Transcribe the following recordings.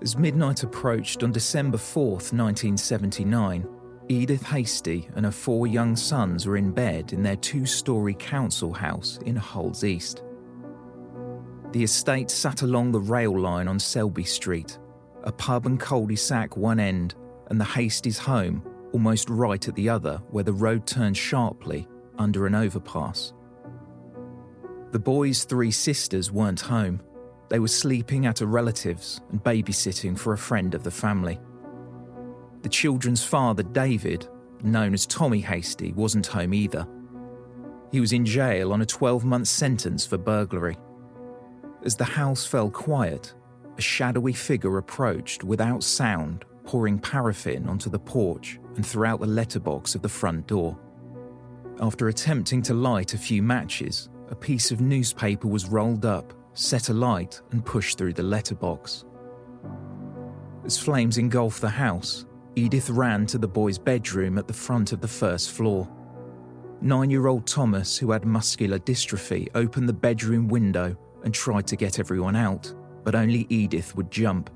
As midnight approached on December 4th, 1979, Edith Hastie and her four young sons were in bed in their two story council house in Hulls East. The estate sat along the rail line on Selby Street, a pub and cul de sac one end, and the Hastie's home almost right at the other, where the road turned sharply under an overpass. The boys' three sisters weren't home. They were sleeping at a relative's and babysitting for a friend of the family. The children's father, David, known as Tommy Hastie, wasn't home either. He was in jail on a 12 month sentence for burglary. As the house fell quiet, a shadowy figure approached without sound, pouring paraffin onto the porch and throughout the letterbox of the front door. After attempting to light a few matches, a piece of newspaper was rolled up, set alight, and pushed through the letterbox. As flames engulfed the house, Edith ran to the boy's bedroom at the front of the first floor. Nine year old Thomas, who had muscular dystrophy, opened the bedroom window and tried to get everyone out, but only Edith would jump.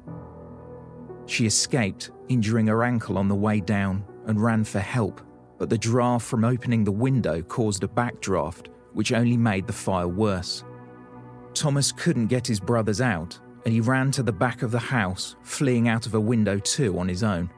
She escaped, injuring her ankle on the way down, and ran for help, but the draft from opening the window caused a backdraft, which only made the fire worse. Thomas couldn't get his brothers out, and he ran to the back of the house, fleeing out of a window too on his own.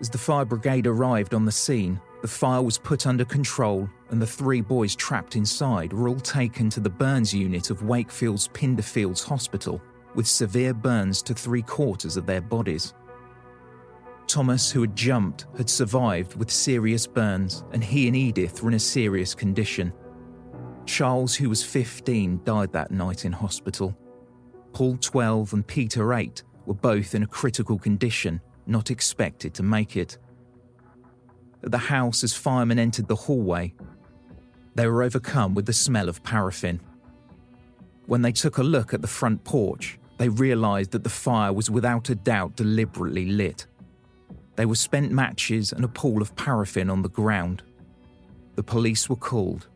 As the fire brigade arrived on the scene, the fire was put under control, and the three boys trapped inside were all taken to the burns unit of Wakefield's Pinderfields Hospital with severe burns to three quarters of their bodies. Thomas, who had jumped, had survived with serious burns, and he and Edith were in a serious condition. Charles, who was 15, died that night in hospital. Paul, 12, and Peter, 8, were both in a critical condition, not expected to make it. At the house, as firemen entered the hallway, they were overcome with the smell of paraffin. When they took a look at the front porch, they realised that the fire was without a doubt deliberately lit. There were spent matches and a pool of paraffin on the ground. The police were called.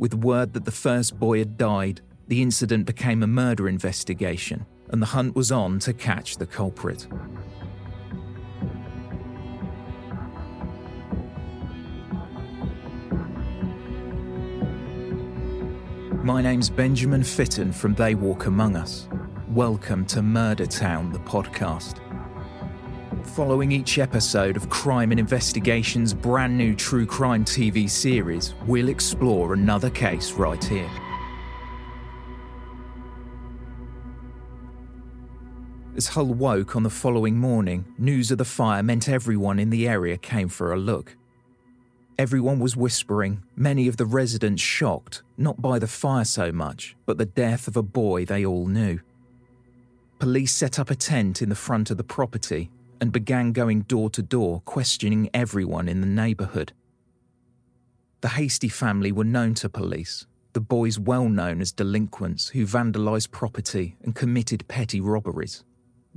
With word that the first boy had died, the incident became a murder investigation, and the hunt was on to catch the culprit. My name's Benjamin Fitton from They Walk Among Us. Welcome to Murder Town, the podcast. Following each episode of Crime and Investigation's brand new true crime TV series, we'll explore another case right here. As Hull woke on the following morning, news of the fire meant everyone in the area came for a look. Everyone was whispering, many of the residents shocked, not by the fire so much, but the death of a boy they all knew. Police set up a tent in the front of the property and began going door to door, questioning everyone in the neighbourhood. The Hastie family were known to police, the boys well known as delinquents who vandalised property and committed petty robberies,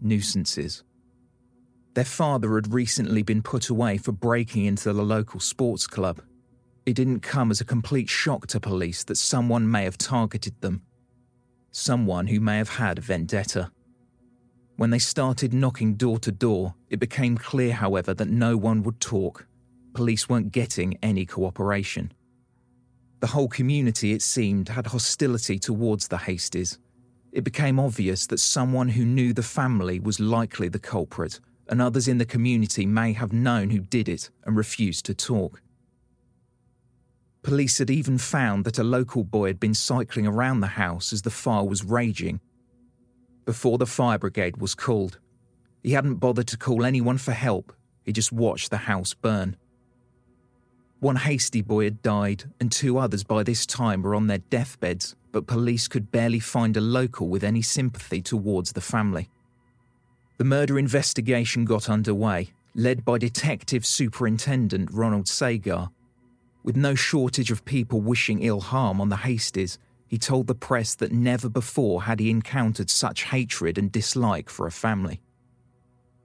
nuisances. Their father had recently been put away for breaking into the local sports club. It didn't come as a complete shock to police that someone may have targeted them. Someone who may have had a vendetta. When they started knocking door to door, it became clear, however, that no one would talk. Police weren't getting any cooperation. The whole community, it seemed, had hostility towards the Hasties. It became obvious that someone who knew the family was likely the culprit, and others in the community may have known who did it and refused to talk. Police had even found that a local boy had been cycling around the house as the fire was raging before the fire brigade was called. He hadn't bothered to call anyone for help, he just watched the house burn. One Hastie boy had died, and two others by this time were on their deathbeds, but police could barely find a local with any sympathy towards the family. The murder investigation got underway, led by Detective Superintendent Ronald Sagar. With no shortage of people wishing ill harm on the Hasties, he told the press that never before had he encountered such hatred and dislike for a family.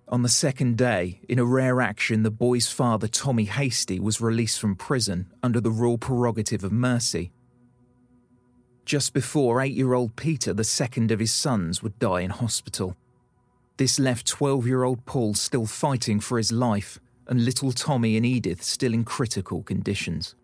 On the second day, in a rare action, the boy's father, Tommy Hastie, was released from prison under the royal prerogative of mercy. Just before eight year old Peter, the second of his sons, would die in hospital. This left 12 year old Paul still fighting for his life, and little Tommy and Edith still in critical conditions.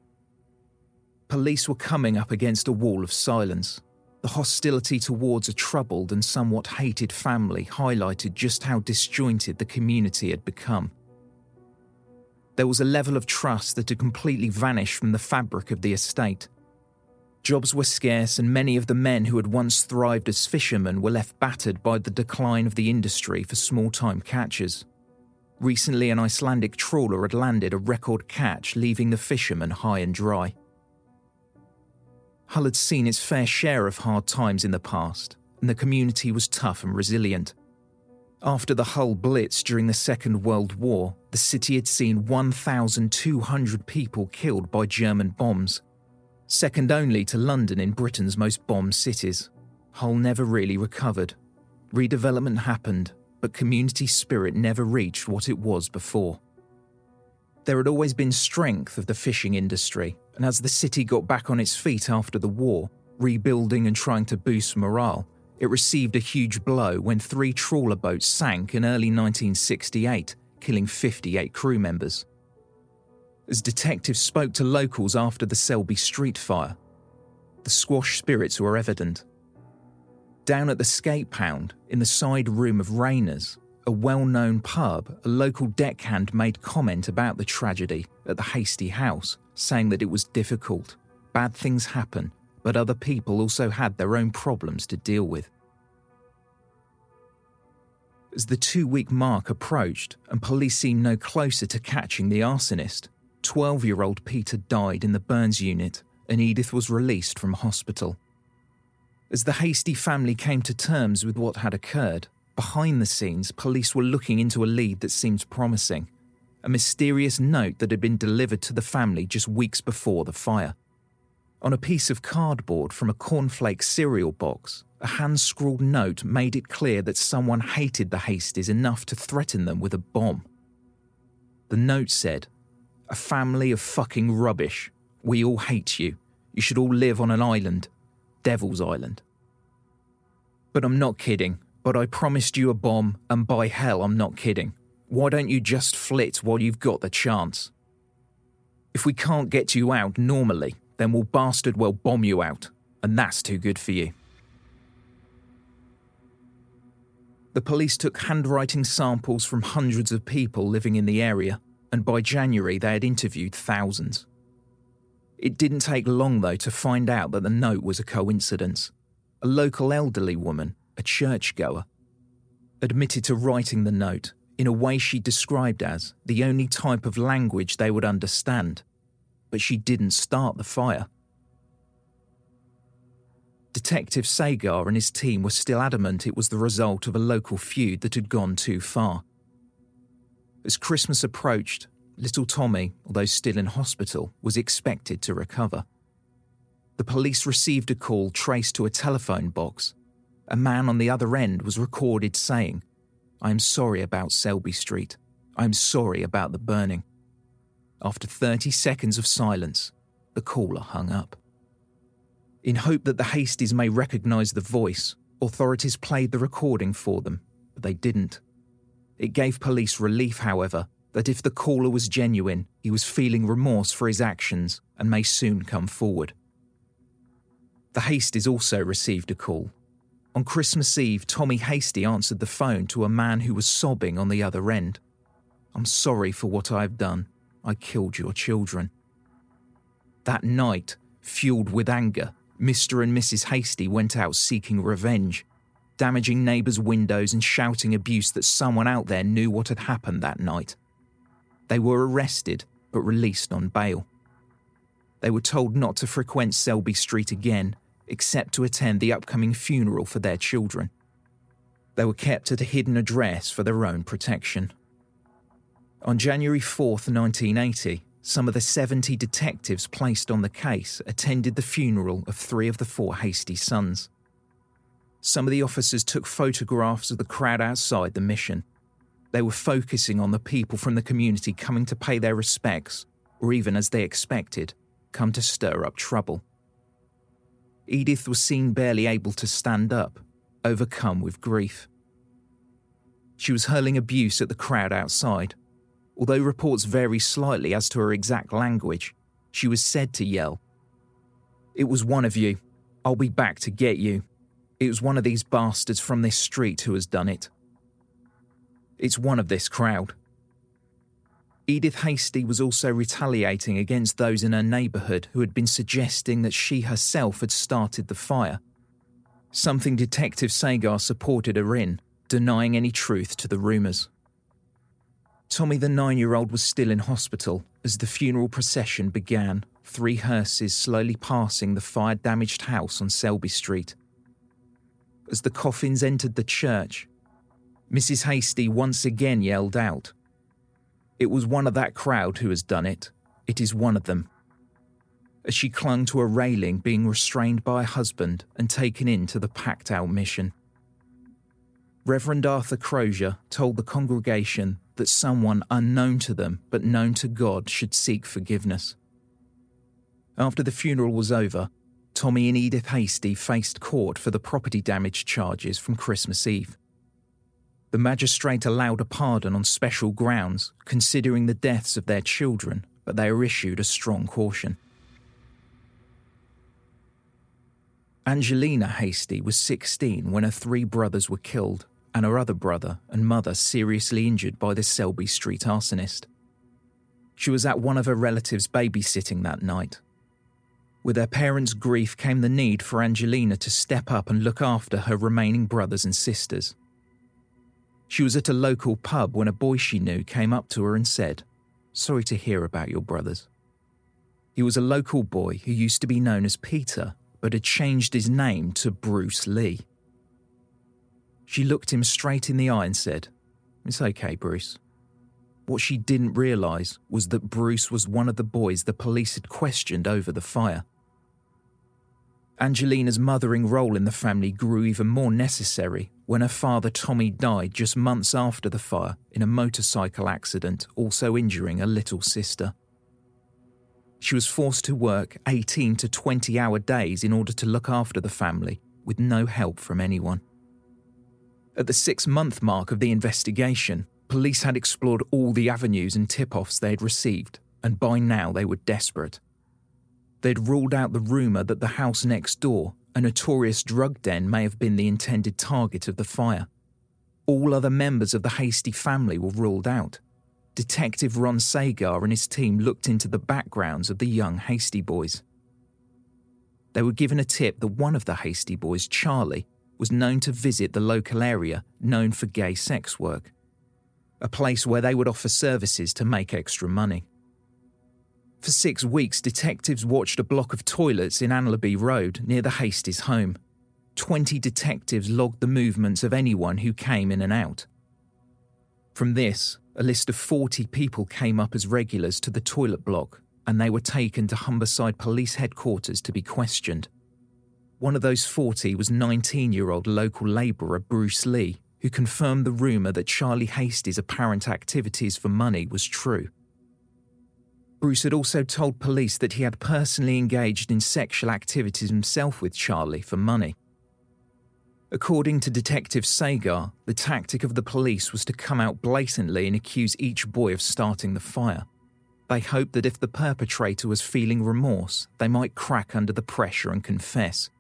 Police were coming up against a wall of silence. The hostility towards a troubled and somewhat hated family highlighted just how disjointed the community had become. There was a level of trust that had completely vanished from the fabric of the estate. Jobs were scarce, and many of the men who had once thrived as fishermen were left battered by the decline of the industry for small time catches. Recently, an Icelandic trawler had landed a record catch, leaving the fishermen high and dry. Hull had seen its fair share of hard times in the past, and the community was tough and resilient. After the Hull Blitz during the Second World War, the city had seen 1,200 people killed by German bombs, second only to London in Britain's most bombed cities. Hull never really recovered. Redevelopment happened, but community spirit never reached what it was before. There had always been strength of the fishing industry, and as the city got back on its feet after the war, rebuilding and trying to boost morale, it received a huge blow when three trawler boats sank in early 1968, killing 58 crew members. As detectives spoke to locals after the Selby Street fire, the squash spirits were evident. Down at the Skate Pound, in the side room of Rayner's, a well known pub, a local deckhand made comment about the tragedy at the Hastie House, saying that it was difficult. Bad things happen, but other people also had their own problems to deal with. As the two week mark approached and police seemed no closer to catching the arsonist, 12 year old Peter died in the burns unit and Edith was released from hospital. As the Hastie family came to terms with what had occurred, Behind the scenes, police were looking into a lead that seemed promising a mysterious note that had been delivered to the family just weeks before the fire. On a piece of cardboard from a cornflake cereal box, a hand scrawled note made it clear that someone hated the Hasties enough to threaten them with a bomb. The note said, A family of fucking rubbish. We all hate you. You should all live on an island. Devil's Island. But I'm not kidding but I promised you a bomb, and by hell, I'm not kidding. Why don't you just flit while you've got the chance? If we can't get you out normally, then we'll bastard well bomb you out, and that's too good for you. The police took handwriting samples from hundreds of people living in the area, and by January they had interviewed thousands. It didn't take long, though, to find out that the note was a coincidence. A local elderly woman a churchgoer, admitted to writing the note in a way she described as the only type of language they would understand, but she didn't start the fire. Detective Sagar and his team were still adamant it was the result of a local feud that had gone too far. As Christmas approached, little Tommy, although still in hospital, was expected to recover. The police received a call traced to a telephone box a man on the other end was recorded saying, I am sorry about Selby Street. I am sorry about the burning. After 30 seconds of silence, the caller hung up. In hope that the Hasties may recognise the voice, authorities played the recording for them, but they didn't. It gave police relief, however, that if the caller was genuine, he was feeling remorse for his actions and may soon come forward. The Hasties also received a call. On Christmas Eve, Tommy Hastie answered the phone to a man who was sobbing on the other end. I'm sorry for what I have done. I killed your children. That night, fueled with anger, Mr. and Mrs. Hastie went out seeking revenge, damaging neighbours' windows and shouting abuse that someone out there knew what had happened that night. They were arrested but released on bail. They were told not to frequent Selby Street again, except to attend the upcoming funeral for their children. They were kept at a hidden address for their own protection. On January 4th, 1980, some of the 70 detectives placed on the case attended the funeral of three of the four Hastie sons. Some of the officers took photographs of the crowd outside the mission. They were focusing on the people from the community coming to pay their respects, or even as they expected, come to stir up trouble. Edith was seen barely able to stand up, overcome with grief. She was hurling abuse at the crowd outside. Although reports vary slightly as to her exact language, she was said to yell, It was one of you. I'll be back to get you. It was one of these bastards from this street who has done it. It's one of this crowd. Edith Hastie was also retaliating against those in her neighbourhood who had been suggesting that she herself had started the fire. Something Detective Sagar supported her in, denying any truth to the rumours. Tommy, the nine year old, was still in hospital as the funeral procession began, three hearses slowly passing the fire damaged house on Selby Street. As the coffins entered the church, Mrs. Hastie once again yelled out, it was one of that crowd who has done it. It is one of them. As she clung to a railing, being restrained by a husband and taken into the packed out mission. Reverend Arthur Crozier told the congregation that someone unknown to them but known to God should seek forgiveness. After the funeral was over, Tommy and Edith Hastie faced court for the property damage charges from Christmas Eve the magistrate allowed a pardon on special grounds, considering the deaths of their children, but they were issued a strong caution. Angelina Hastie was 16 when her three brothers were killed, and her other brother and mother seriously injured by the Selby Street arsonist. She was at one of her relatives babysitting that night. With her parents' grief came the need for Angelina to step up and look after her remaining brothers and sisters. She was at a local pub when a boy she knew came up to her and said, Sorry to hear about your brothers. He was a local boy who used to be known as Peter, but had changed his name to Bruce Lee. She looked him straight in the eye and said, It's okay, Bruce. What she didn't realise was that Bruce was one of the boys the police had questioned over the fire. Angelina's mothering role in the family grew even more necessary when her father Tommy died just months after the fire in a motorcycle accident, also injuring a little sister. She was forced to work 18 to 20 hour days in order to look after the family with no help from anyone. At the six month mark of the investigation, police had explored all the avenues and tip offs they had received, and by now they were desperate. They'd ruled out the rumour that the house next door, a notorious drug den, may have been the intended target of the fire. All other members of the Hastie family were ruled out. Detective Ron Sagar and his team looked into the backgrounds of the young Hastie boys. They were given a tip that one of the Hastie boys, Charlie, was known to visit the local area known for gay sex work, a place where they would offer services to make extra money. For six weeks, detectives watched a block of toilets in Anlaby Road near the Hasties' home. Twenty detectives logged the movements of anyone who came in and out. From this, a list of 40 people came up as regulars to the toilet block, and they were taken to Humberside Police Headquarters to be questioned. One of those 40 was 19 year old local labourer Bruce Lee, who confirmed the rumour that Charlie Hastie's apparent activities for money was true. Bruce had also told police that he had personally engaged in sexual activities himself with Charlie for money. According to Detective Sagar, the tactic of the police was to come out blatantly and accuse each boy of starting the fire. They hoped that if the perpetrator was feeling remorse, they might crack under the pressure and confess,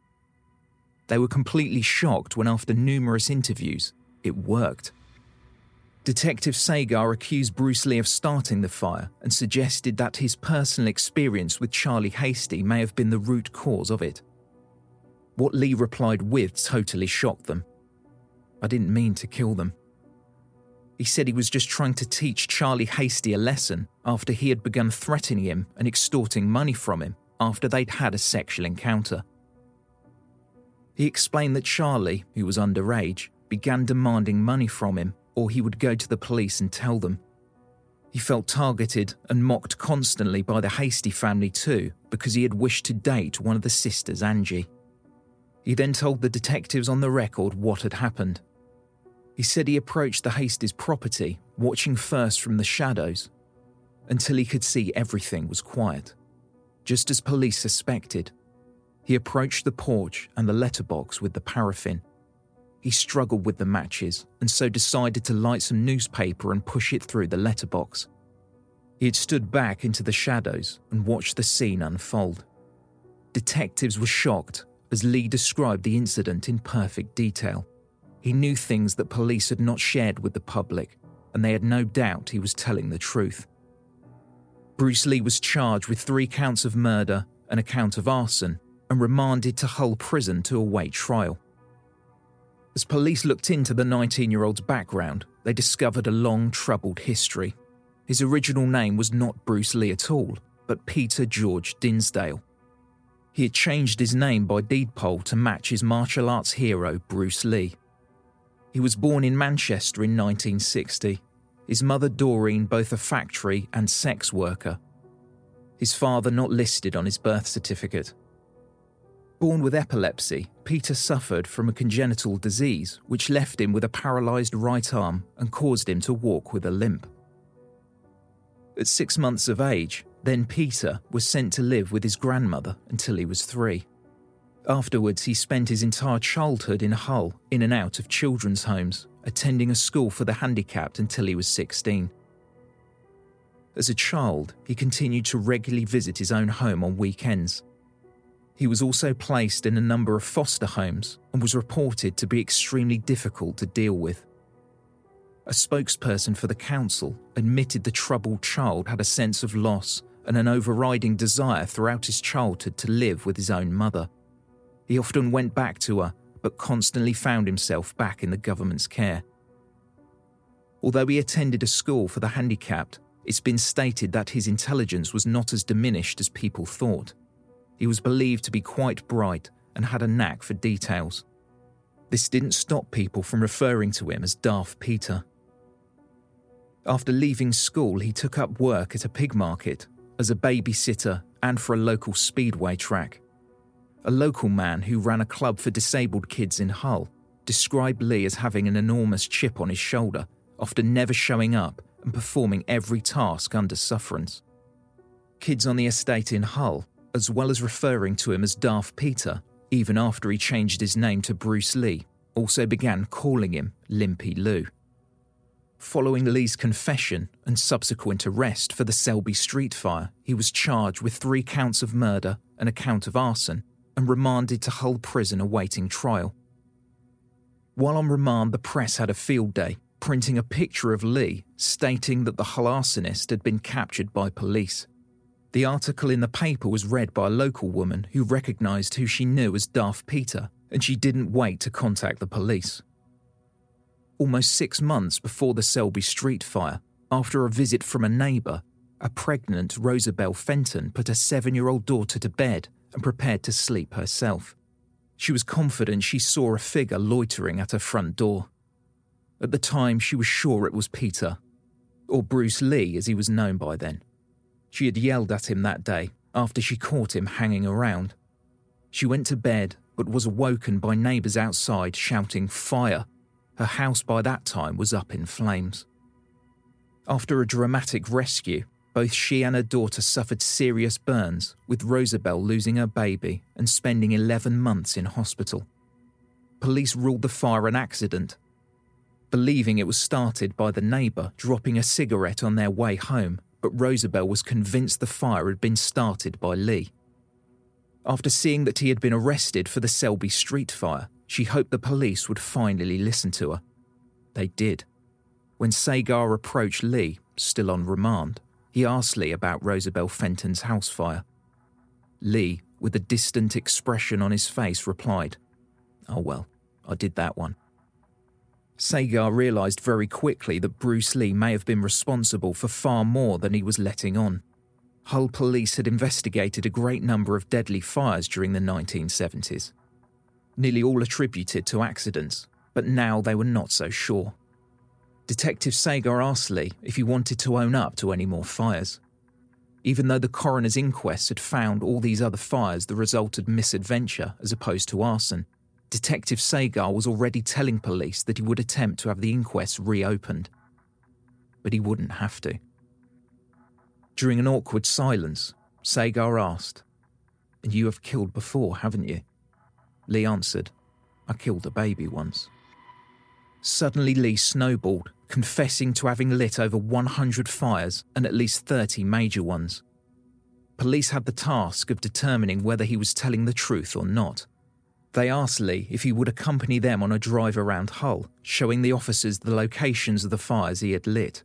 They were completely shocked when, after numerous interviews, it worked. Detective Sagar accused Bruce Lee of starting the fire and suggested that his personal experience with Charlie Hastie may have been the root cause of it. What Lee replied with totally shocked them. I didn't mean to kill them. He said he was just trying to teach Charlie Hastie a lesson after he had begun threatening him and extorting money from him after they'd had a sexual encounter. He explained that Charlie, who was underage, began demanding money from him or he would go to the police and tell them. He felt targeted and mocked constantly by the Hastie family too because he had wished to date one of the sisters, Angie. He then told the detectives on the record what had happened. He said he approached the Hastie's property, watching first from the shadows, until he could see everything was quiet. Just as police suspected, he approached the porch and the letterbox with the paraffin. He struggled with the matches and so decided to light some newspaper and push it through the letterbox. He had stood back into the shadows and watched the scene unfold. Detectives were shocked as Lee described the incident in perfect detail. He knew things that police had not shared with the public, and they had no doubt he was telling the truth. Bruce Lee was charged with three counts of murder and a count of arson and remanded to Hull prison to await trial. As police looked into the 19 year old's background, they discovered a long, troubled history. His original name was not Bruce Lee at all, but Peter George Dinsdale. He had changed his name by deed poll to match his martial arts hero, Bruce Lee. He was born in Manchester in 1960, his mother Doreen both a factory and sex worker. His father not listed on his birth certificate. Born with epilepsy, Peter suffered from a congenital disease which left him with a paralysed right arm and caused him to walk with a limp. At six months of age, then Peter was sent to live with his grandmother until he was three. Afterwards, he spent his entire childhood in Hull, in and out of children's homes, attending a school for the handicapped until he was 16. As a child, he continued to regularly visit his own home on weekends he was also placed in a number of foster homes and was reported to be extremely difficult to deal with. A spokesperson for the council admitted the troubled child had a sense of loss and an overriding desire throughout his childhood to live with his own mother. He often went back to her, but constantly found himself back in the government's care. Although he attended a school for the handicapped, it's been stated that his intelligence was not as diminished as people thought. He was believed to be quite bright and had a knack for details. This didn't stop people from referring to him as Daft Peter. After leaving school, he took up work at a pig market as a babysitter and for a local speedway track. A local man who ran a club for disabled kids in Hull described Lee as having an enormous chip on his shoulder, often never showing up and performing every task under sufferance. Kids on the estate in Hull as well as referring to him as Daft Peter, even after he changed his name to Bruce Lee, also began calling him Limpy Lou. Following Lee's confession and subsequent arrest for the Selby Street fire, he was charged with three counts of murder and a count of arson and remanded to Hull prison awaiting trial. While on remand, the press had a field day, printing a picture of Lee stating that the Hull arsonist had been captured by police. The article in the paper was read by a local woman who recognised who she knew as Daft Peter, and she didn't wait to contact the police. Almost six months before the Selby Street fire, after a visit from a neighbour, a pregnant Rosabelle Fenton put her seven year old daughter to bed and prepared to sleep herself. She was confident she saw a figure loitering at her front door. At the time, she was sure it was Peter, or Bruce Lee as he was known by then. She had yelled at him that day after she caught him hanging around. She went to bed but was awoken by neighbours outside shouting, Fire! Her house by that time was up in flames. After a dramatic rescue, both she and her daughter suffered serious burns, with Rosabelle losing her baby and spending 11 months in hospital. Police ruled the fire an accident, believing it was started by the neighbour dropping a cigarette on their way home but Rosabelle was convinced the fire had been started by Lee. After seeing that he had been arrested for the Selby Street fire, she hoped the police would finally listen to her. They did. When Sagar approached Lee, still on remand, he asked Lee about Rosabelle Fenton's house fire. Lee, with a distant expression on his face, replied, Oh well, I did that one. Sagar realised very quickly that Bruce Lee may have been responsible for far more than he was letting on. Hull police had investigated a great number of deadly fires during the 1970s, nearly all attributed to accidents, but now they were not so sure. Detective Sagar asked Lee if he wanted to own up to any more fires. Even though the coroner's inquest had found all these other fires the result of misadventure as opposed to arson, Detective Sagar was already telling police that he would attempt to have the inquest reopened. But he wouldn't have to. During an awkward silence, Sagar asked, And you have killed before, haven't you? Lee answered, I killed a baby once. Suddenly, Lee snowballed, confessing to having lit over 100 fires and at least 30 major ones. Police had the task of determining whether he was telling the truth or not. They asked Lee if he would accompany them on a drive around Hull, showing the officers the locations of the fires he had lit.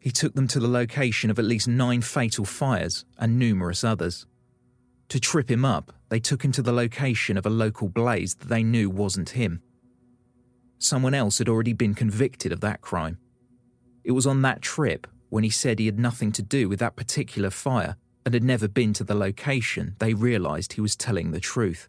He took them to the location of at least nine fatal fires and numerous others. To trip him up, they took him to the location of a local blaze that they knew wasn't him. Someone else had already been convicted of that crime. It was on that trip, when he said he had nothing to do with that particular fire and had never been to the location, they realised he was telling the truth.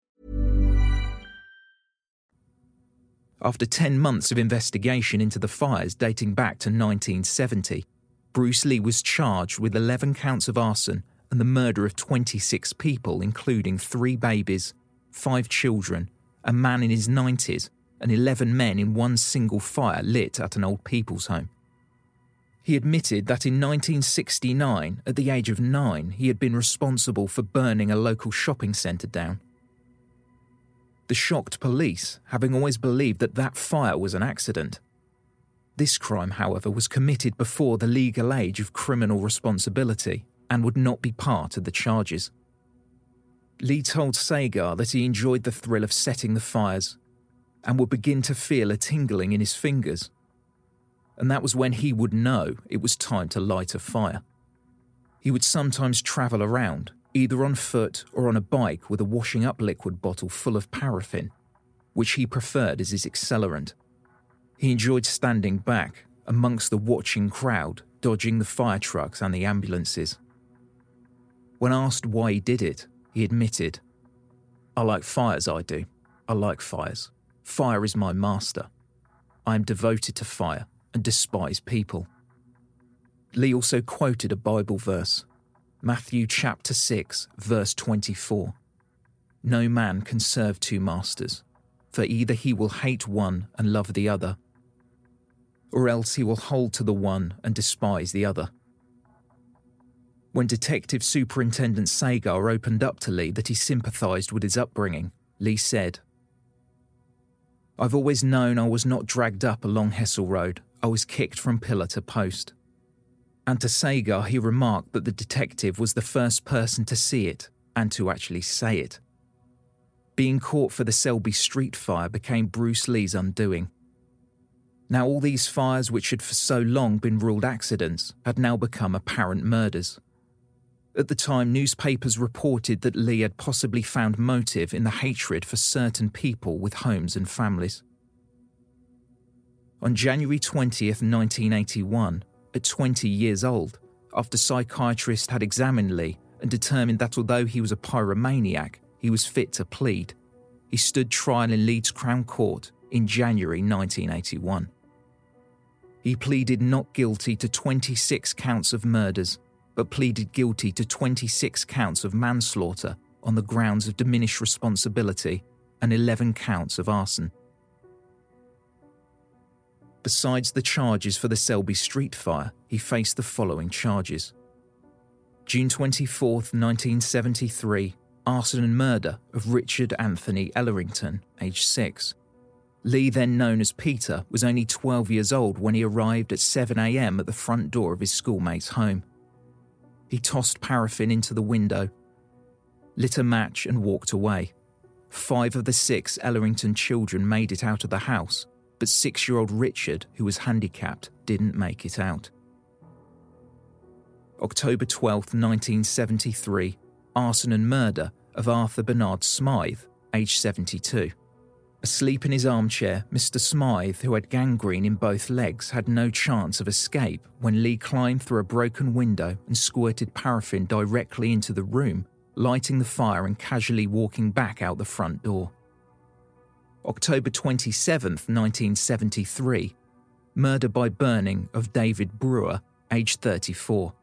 After 10 months of investigation into the fires dating back to 1970, Bruce Lee was charged with 11 counts of arson and the murder of 26 people, including three babies, five children, a man in his 90s, and 11 men in one single fire lit at an old people's home. He admitted that in 1969, at the age of nine, he had been responsible for burning a local shopping centre down. The shocked police, having always believed that that fire was an accident. This crime, however, was committed before the legal age of criminal responsibility and would not be part of the charges. Lee told Sagar that he enjoyed the thrill of setting the fires and would begin to feel a tingling in his fingers and that was when he would know it was time to light a fire. He would sometimes travel around, either on foot or on a bike with a washing up liquid bottle full of paraffin, which he preferred as his accelerant. He enjoyed standing back amongst the watching crowd, dodging the fire trucks and the ambulances. When asked why he did it, he admitted, I like fires, I do. I like fires. Fire is my master. I am devoted to fire and despise people. Lee also quoted a Bible verse, Matthew chapter 6, verse 24. No man can serve two masters, for either he will hate one and love the other, or else he will hold to the one and despise the other. When Detective Superintendent Sagar opened up to Lee that he sympathised with his upbringing, Lee said, I've always known I was not dragged up along Hessle Road I was kicked from pillar to post. And to Sagar, he remarked that the detective was the first person to see it and to actually say it. Being caught for the Selby Street fire became Bruce Lee's undoing. Now, all these fires, which had for so long been ruled accidents, had now become apparent murders. At the time, newspapers reported that Lee had possibly found motive in the hatred for certain people with homes and families. On January 20th, 1981, at 20 years old, after psychiatrists had examined Lee and determined that although he was a pyromaniac, he was fit to plead, he stood trial in Leeds Crown Court in January 1981. He pleaded not guilty to 26 counts of murders, but pleaded guilty to 26 counts of manslaughter on the grounds of diminished responsibility and 11 counts of arson. Besides the charges for the Selby Street fire, he faced the following charges June 24, 1973, arson and murder of Richard Anthony Ellerington, aged 6. Lee, then known as Peter, was only 12 years old when he arrived at 7am at the front door of his schoolmate's home. He tossed paraffin into the window, lit a match, and walked away. Five of the six Ellerington children made it out of the house, but six year old Richard, who was handicapped, didn't make it out. October 12, 1973, arson and murder of Arthur Bernard Smythe, aged 72. Asleep in his armchair, Mr. Smythe, who had gangrene in both legs, had no chance of escape when Lee climbed through a broken window and squirted paraffin directly into the room, lighting the fire and casually walking back out the front door. October 27, 1973, murder by burning of David Brewer, aged 34.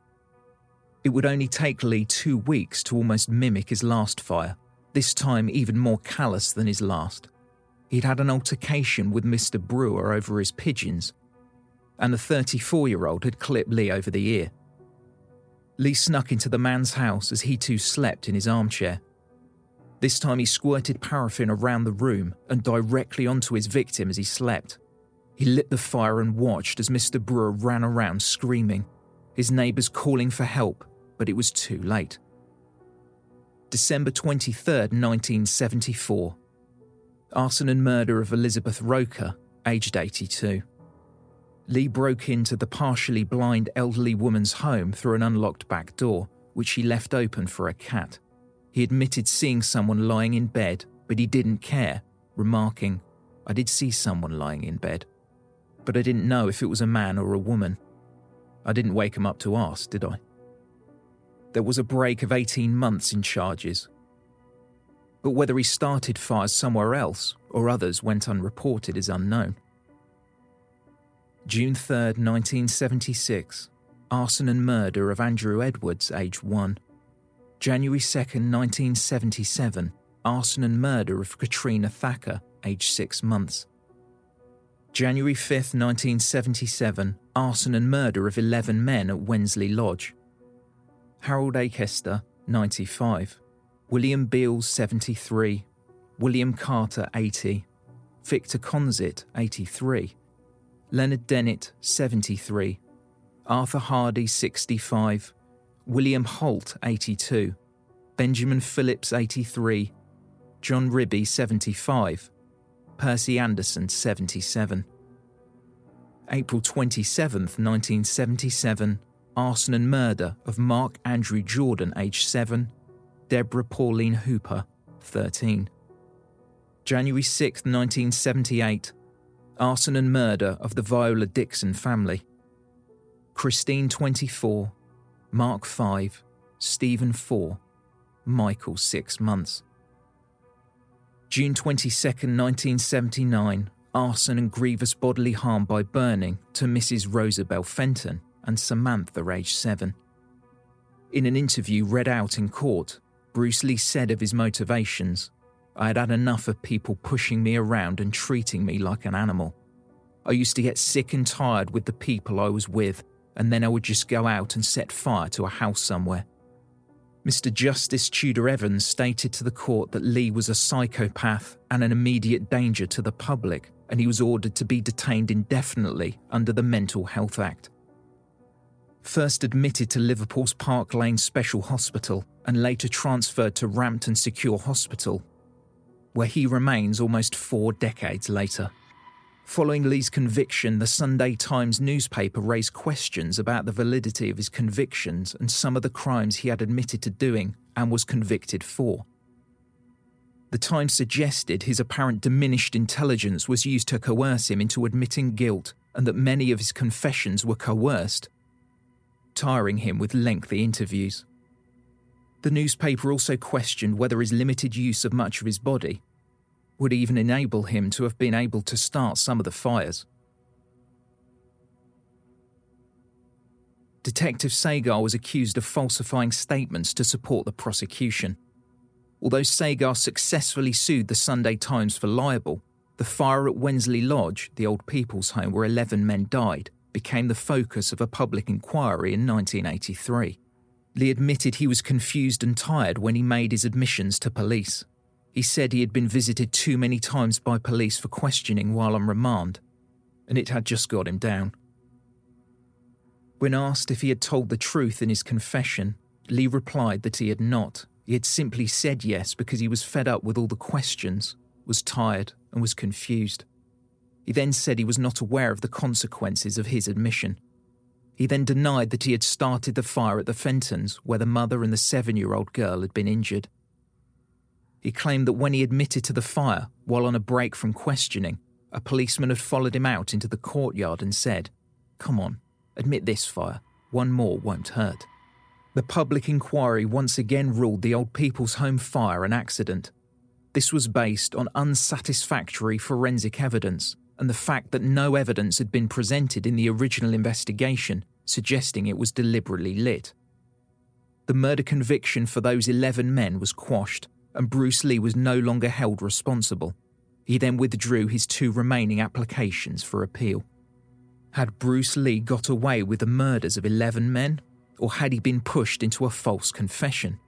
It would only take Lee two weeks to almost mimic his last fire, this time even more callous than his last. He'd had an altercation with Mr. Brewer over his pigeons, and the 34 year old had clipped Lee over the ear. Lee snuck into the man's house as he too slept in his armchair this time he squirted paraffin around the room and directly onto his victim as he slept. He lit the fire and watched as Mr. Brewer ran around screaming, his neighbours calling for help, but it was too late. December 23, 1974. Arson and murder of Elizabeth Roker, aged 82. Lee broke into the partially blind elderly woman's home through an unlocked back door, which she left open for a cat. He admitted seeing someone lying in bed, but he didn't care, remarking, I did see someone lying in bed, but I didn't know if it was a man or a woman. I didn't wake him up to ask, did I? There was a break of 18 months in charges. But whether he started fires somewhere else or others went unreported is unknown. June 3, 1976, arson and murder of Andrew Edwards, age 1. January 2nd, 1977, arson and murder of Katrina Thacker, aged six months. January 5th, 1977, arson and murder of 11 men at Wensley Lodge. Harold Akester, 95. William Beals, 73. William Carter, 80. Victor Conzit, 83. Leonard Dennett, 73. Arthur Hardy, 65. William Holt, 82, Benjamin Phillips, 83, John Ribby, 75, Percy Anderson, 77. April 27, 1977, arson and murder of Mark Andrew Jordan, age 7, Deborah Pauline Hooper, 13. January 6, 1978, arson and murder of the Viola Dixon family. Christine, 24, Mark 5, Stephen 4, Michael 6 months. June 22, 1979, arson and grievous bodily harm by burning to Mrs. Rosabelle Fenton and Samantha, aged 7. In an interview read out in court, Bruce Lee said of his motivations I had had enough of people pushing me around and treating me like an animal. I used to get sick and tired with the people I was with and then I would just go out and set fire to a house somewhere. Mr. Justice Tudor Evans stated to the court that Lee was a psychopath and an immediate danger to the public, and he was ordered to be detained indefinitely under the Mental Health Act. first admitted to Liverpool's Park Lane Special Hospital and later transferred to Rampton Secure Hospital, where he remains almost four decades later. Following Lee's conviction, the Sunday Times newspaper raised questions about the validity of his convictions and some of the crimes he had admitted to doing and was convicted for. The Times suggested his apparent diminished intelligence was used to coerce him into admitting guilt and that many of his confessions were coerced, tiring him with lengthy interviews. The newspaper also questioned whether his limited use of much of his body would even enable him to have been able to start some of the fires. Detective Sagar was accused of falsifying statements to support the prosecution. Although Sagar successfully sued the Sunday Times for libel, the fire at Wensley Lodge, the old people's home where 11 men died, became the focus of a public inquiry in 1983. Lee admitted he was confused and tired when he made his admissions to police. He said he had been visited too many times by police for questioning while on remand, and it had just got him down. When asked if he had told the truth in his confession, Lee replied that he had not. He had simply said yes because he was fed up with all the questions, was tired, and was confused. He then said he was not aware of the consequences of his admission. He then denied that he had started the fire at the Fentons, where the mother and the seven year old girl had been injured. He claimed that when he admitted to the fire while on a break from questioning, a policeman had followed him out into the courtyard and said, Come on, admit this fire. One more won't hurt. The public inquiry once again ruled the Old People's Home fire an accident. This was based on unsatisfactory forensic evidence and the fact that no evidence had been presented in the original investigation suggesting it was deliberately lit. The murder conviction for those 11 men was quashed and Bruce Lee was no longer held responsible. He then withdrew his two remaining applications for appeal. Had Bruce Lee got away with the murders of 11 men, or had he been pushed into a false confession?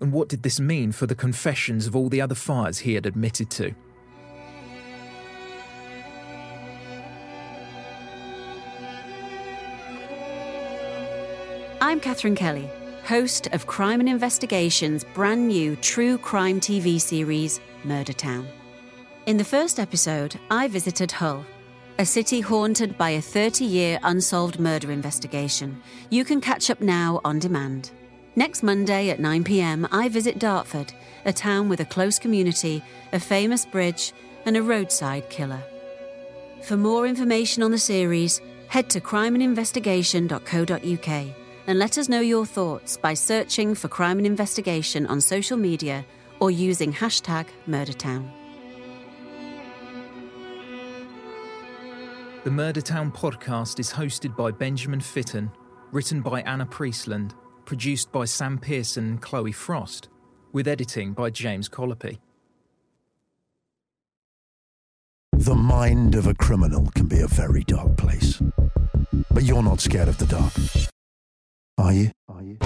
And what did this mean for the confessions of all the other fires he had admitted to? I'm Catherine Kelly host of Crime and Investigation's brand new true crime TV series, Murder Town. In the first episode, I visited Hull, a city haunted by a 30 year unsolved murder investigation. You can catch up now on demand. Next Monday at 9 pm, I visit Dartford, a town with a close community, a famous bridge, and a roadside killer. For more information on the series, head to crimeandinvestigation.co.uk and let us know your thoughts by searching for Crime and Investigation on social media or using hashtag MurderTown. The Murdertown podcast is hosted by Benjamin Fitton, written by Anna Priestland, produced by Sam Pearson and Chloe Frost, with editing by James Colopy. The mind of a criminal can be a very dark place. But you're not scared of the dark. Are you? Are you?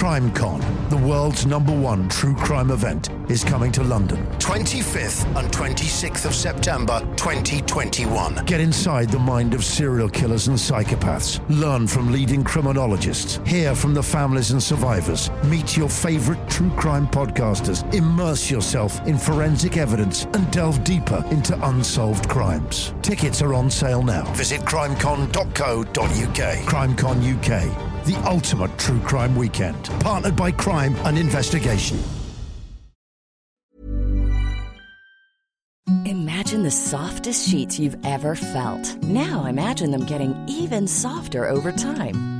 CrimeCon, the world's number one true crime event, is coming to London. 25th and 26th of September 2021. Get inside the mind of serial killers and psychopaths. Learn from leading criminologists. Hear from the families and survivors. Meet your favorite true crime podcasters. Immerse yourself in forensic evidence and delve deeper into unsolved crimes. Tickets are on sale now. Visit crimecon.co.uk. CrimeCon UK the ultimate true crime weekend. Partnered by Crime and Investigation. Imagine the softest sheets you've ever felt. Now imagine them getting even softer over time.